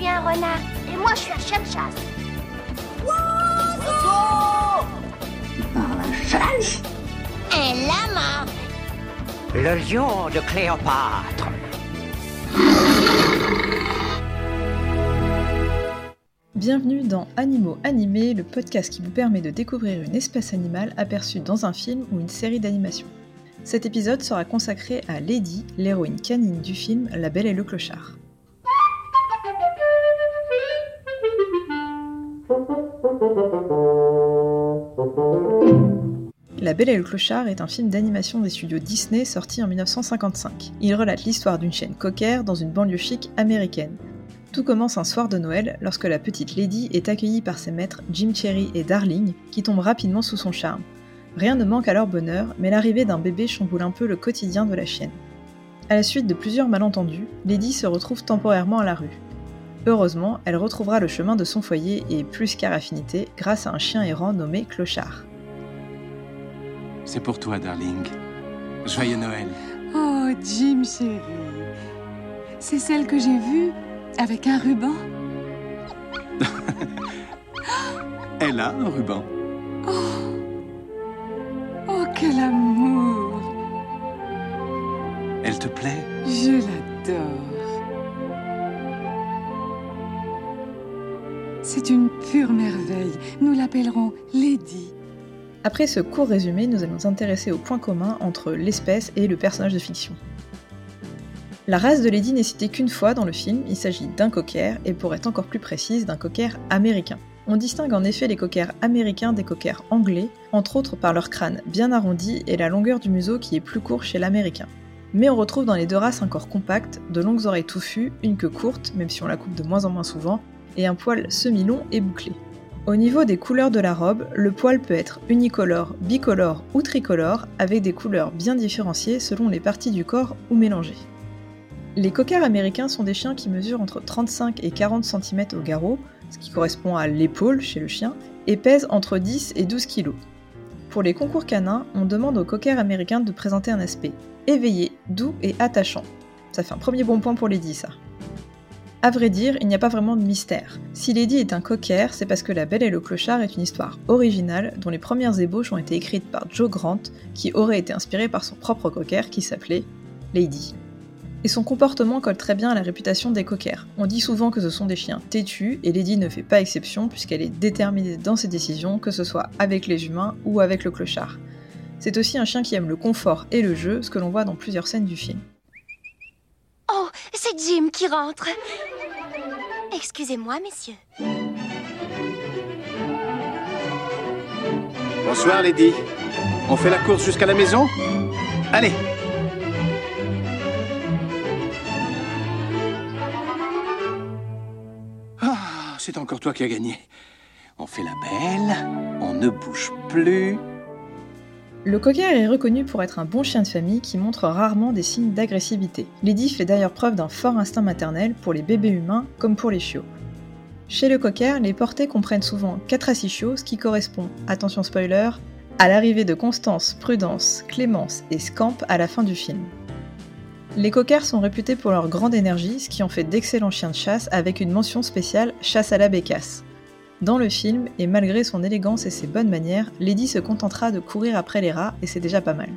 suis un renard. Et moi, je suis un chien de chasse. La Un lama. Le lion de Cléopâtre. Bienvenue dans Animaux animés, le podcast qui vous permet de découvrir une espèce animale aperçue dans un film ou une série d'animation. Cet épisode sera consacré à Lady, l'héroïne canine du film La Belle et le Clochard. La Belle et le Clochard est un film d'animation des studios Disney sorti en 1955. Il relate l'histoire d'une chienne cocker dans une banlieue chic américaine. Tout commence un soir de Noël lorsque la petite Lady est accueillie par ses maîtres Jim Cherry et Darling, qui tombent rapidement sous son charme. Rien ne manque à leur bonheur, mais l'arrivée d'un bébé chamboule un peu le quotidien de la chienne. À la suite de plusieurs malentendus, Lady se retrouve temporairement à la rue. Heureusement, elle retrouvera le chemin de son foyer et plus qu'à affinité grâce à un chien errant nommé Clochard. C'est pour toi, darling. Joyeux Noël. Oh, Jim chéri. C'est celle que j'ai vue avec un ruban. Elle a un ruban. Oh, quel amour. Elle te plaît? Je l'adore. C'est une pure merveille. Nous l'appellerons Lady. Après ce court résumé, nous allons nous intéresser aux points communs entre l'espèce et le personnage de fiction. La race de Lady n'est citée qu'une fois dans le film, il s'agit d'un cocker, et pour être encore plus précise, d'un cocker américain. On distingue en effet les cockers américains des cockers anglais, entre autres par leur crâne bien arrondi et la longueur du museau qui est plus court chez l'américain. Mais on retrouve dans les deux races un corps compact, de longues oreilles touffues, une queue courte, même si on la coupe de moins en moins souvent, et un poil semi-long et bouclé. Au niveau des couleurs de la robe, le poil peut être unicolore, bicolore ou tricolore, avec des couleurs bien différenciées selon les parties du corps ou mélangées. Les cockers américains sont des chiens qui mesurent entre 35 et 40 cm au garrot, ce qui correspond à l'épaule chez le chien, et pèsent entre 10 et 12 kg. Pour les concours canins, on demande aux cockers américains de présenter un aspect éveillé, doux et attachant. Ça fait un premier bon point pour Lady, ça. À vrai dire, il n'y a pas vraiment de mystère. Si Lady est un cocker, c'est parce que La Belle et le Clochard est une histoire originale dont les premières ébauches ont été écrites par Joe Grant, qui aurait été inspiré par son propre cocker qui s'appelait Lady. Et son comportement colle très bien à la réputation des cockers. On dit souvent que ce sont des chiens têtus, et Lady ne fait pas exception puisqu'elle est déterminée dans ses décisions, que ce soit avec les humains ou avec le clochard. C'est aussi un chien qui aime le confort et le jeu, ce que l'on voit dans plusieurs scènes du film. C'est Jim qui rentre. Excusez-moi, messieurs. Bonsoir, Lady. On fait la course jusqu'à la maison? Allez Ah, c'est encore toi qui as gagné. On fait la belle, on ne bouge plus. Le cocker est reconnu pour être un bon chien de famille qui montre rarement des signes d'agressivité. Lady fait d'ailleurs preuve d'un fort instinct maternel pour les bébés humains comme pour les chiots. Chez le cocker, les portées comprennent souvent 4 à 6 chiots, ce qui correspond, attention spoiler, à l'arrivée de Constance, Prudence, Clémence et Scamp à la fin du film. Les cockers sont réputés pour leur grande énergie, ce qui en fait d'excellents chiens de chasse avec une mention spéciale chasse à la bécasse. Dans le film, et malgré son élégance et ses bonnes manières, Lady se contentera de courir après les rats et c'est déjà pas mal.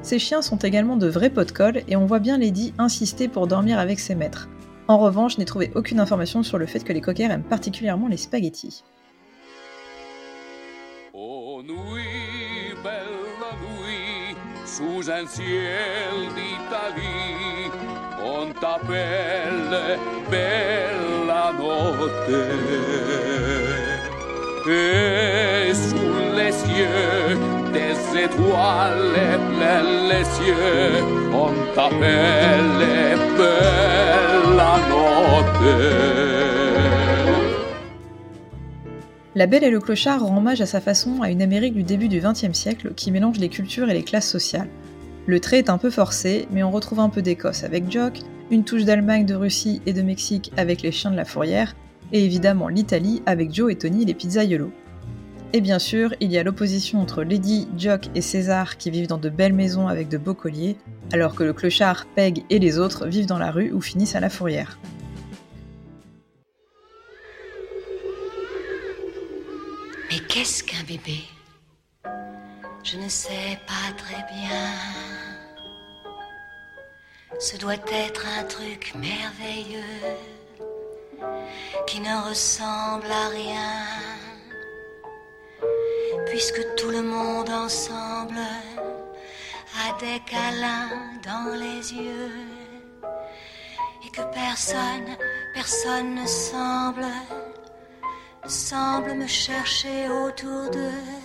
Ces chiens sont également de vrais pots de colle et on voit bien Lady insister pour dormir avec ses maîtres. En revanche, je n'ai trouvé aucune information sur le fait que les cockers aiment particulièrement les spaghettis. Oh La Belle et le Clochard rend hommage à sa façon à une Amérique du début du XXe siècle qui mélange les cultures et les classes sociales. Le trait est un peu forcé, mais on retrouve un peu d'Écosse avec Jock, une touche d'Allemagne, de Russie et de Mexique avec les chiens de la fourrière, et évidemment l'Italie avec Joe et Tony les pizzaiolos. Et bien sûr, il y a l'opposition entre Lady, Jock et César qui vivent dans de belles maisons avec de beaux colliers, alors que le clochard, Peg et les autres vivent dans la rue ou finissent à la fourrière. Mais qu'est-ce qu'un bébé? Je ne sais pas très bien. Ce doit être un truc merveilleux qui ne ressemble à rien. Puisque tout le monde ensemble a des câlins dans les yeux et que personne, personne ne semble, semble me chercher autour d'eux.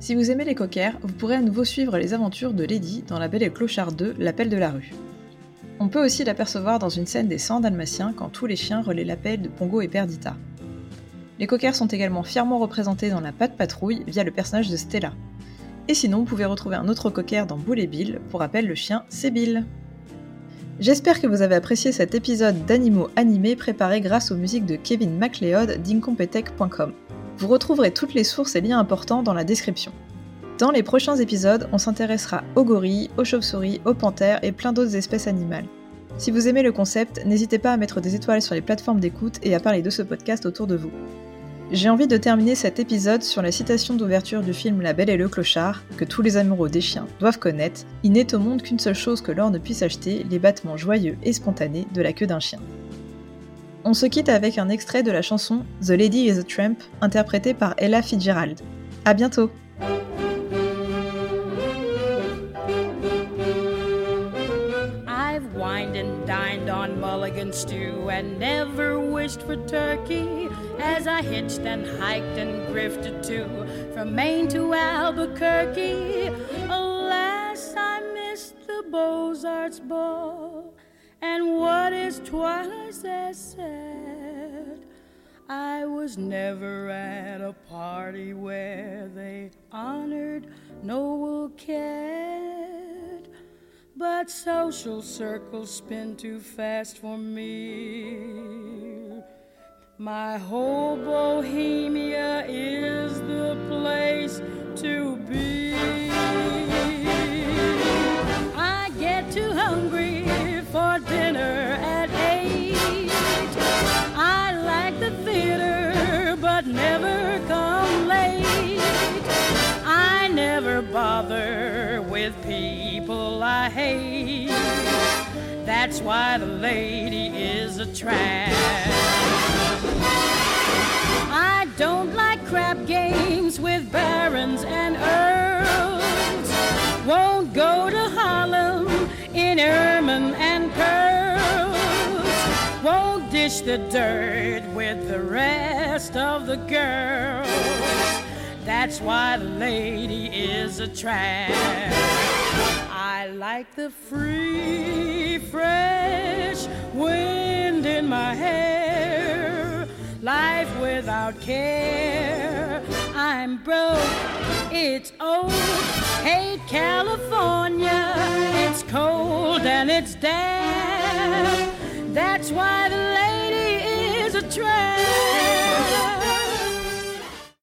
Si vous aimez les coquers, vous pourrez à nouveau suivre les aventures de Lady dans La Belle et Clochard 2, L'appel de la rue. On peut aussi l'apercevoir dans une scène des 100 dalmatiens quand tous les chiens relaient l'appel de Pongo et Perdita. Les coquers sont également fièrement représentés dans la Patte Patrouille via le personnage de Stella. Et sinon, vous pouvez retrouver un autre cocker dans Boule et Bill, pour rappel le chien c'est. J'espère que vous avez apprécié cet épisode d'animaux animés préparé grâce aux musiques de Kevin MacLeod d'Incompetech.com. Vous retrouverez toutes les sources et liens importants dans la description. Dans les prochains épisodes, on s'intéressera aux gorilles, aux chauves-souris, aux panthères et plein d'autres espèces animales. Si vous aimez le concept, n'hésitez pas à mettre des étoiles sur les plateformes d'écoute et à parler de ce podcast autour de vous. J'ai envie de terminer cet épisode sur la citation d'ouverture du film La Belle et le Clochard, que tous les amoureux des chiens doivent connaître. Il n'est au monde qu'une seule chose que l'or ne puisse acheter, les battements joyeux et spontanés de la queue d'un chien. On se quitte avec un extrait de la chanson The Lady is a Tramp, interprétée par Ella Fitzgerald. À bientôt! Stew and never wished for turkey as I hitched and hiked and grifted too from Maine to Albuquerque. Alas, I missed the Beaux-Arts ball, and what is twice as sad? I was never at a party where they honored Noel Cat. But social circles spin too fast for me. My whole Bohemia is the place to be. That's why the lady is a trap. I don't like crap games with barons and earls. Won't go to Harlem in ermine and pearls. Won't dish the dirt with the rest of the girls. That's why the lady is a trap. I like the free, fresh wind in my hair. Life without care. I'm broke, it's old. Hate California, it's cold and it's damp. That's why the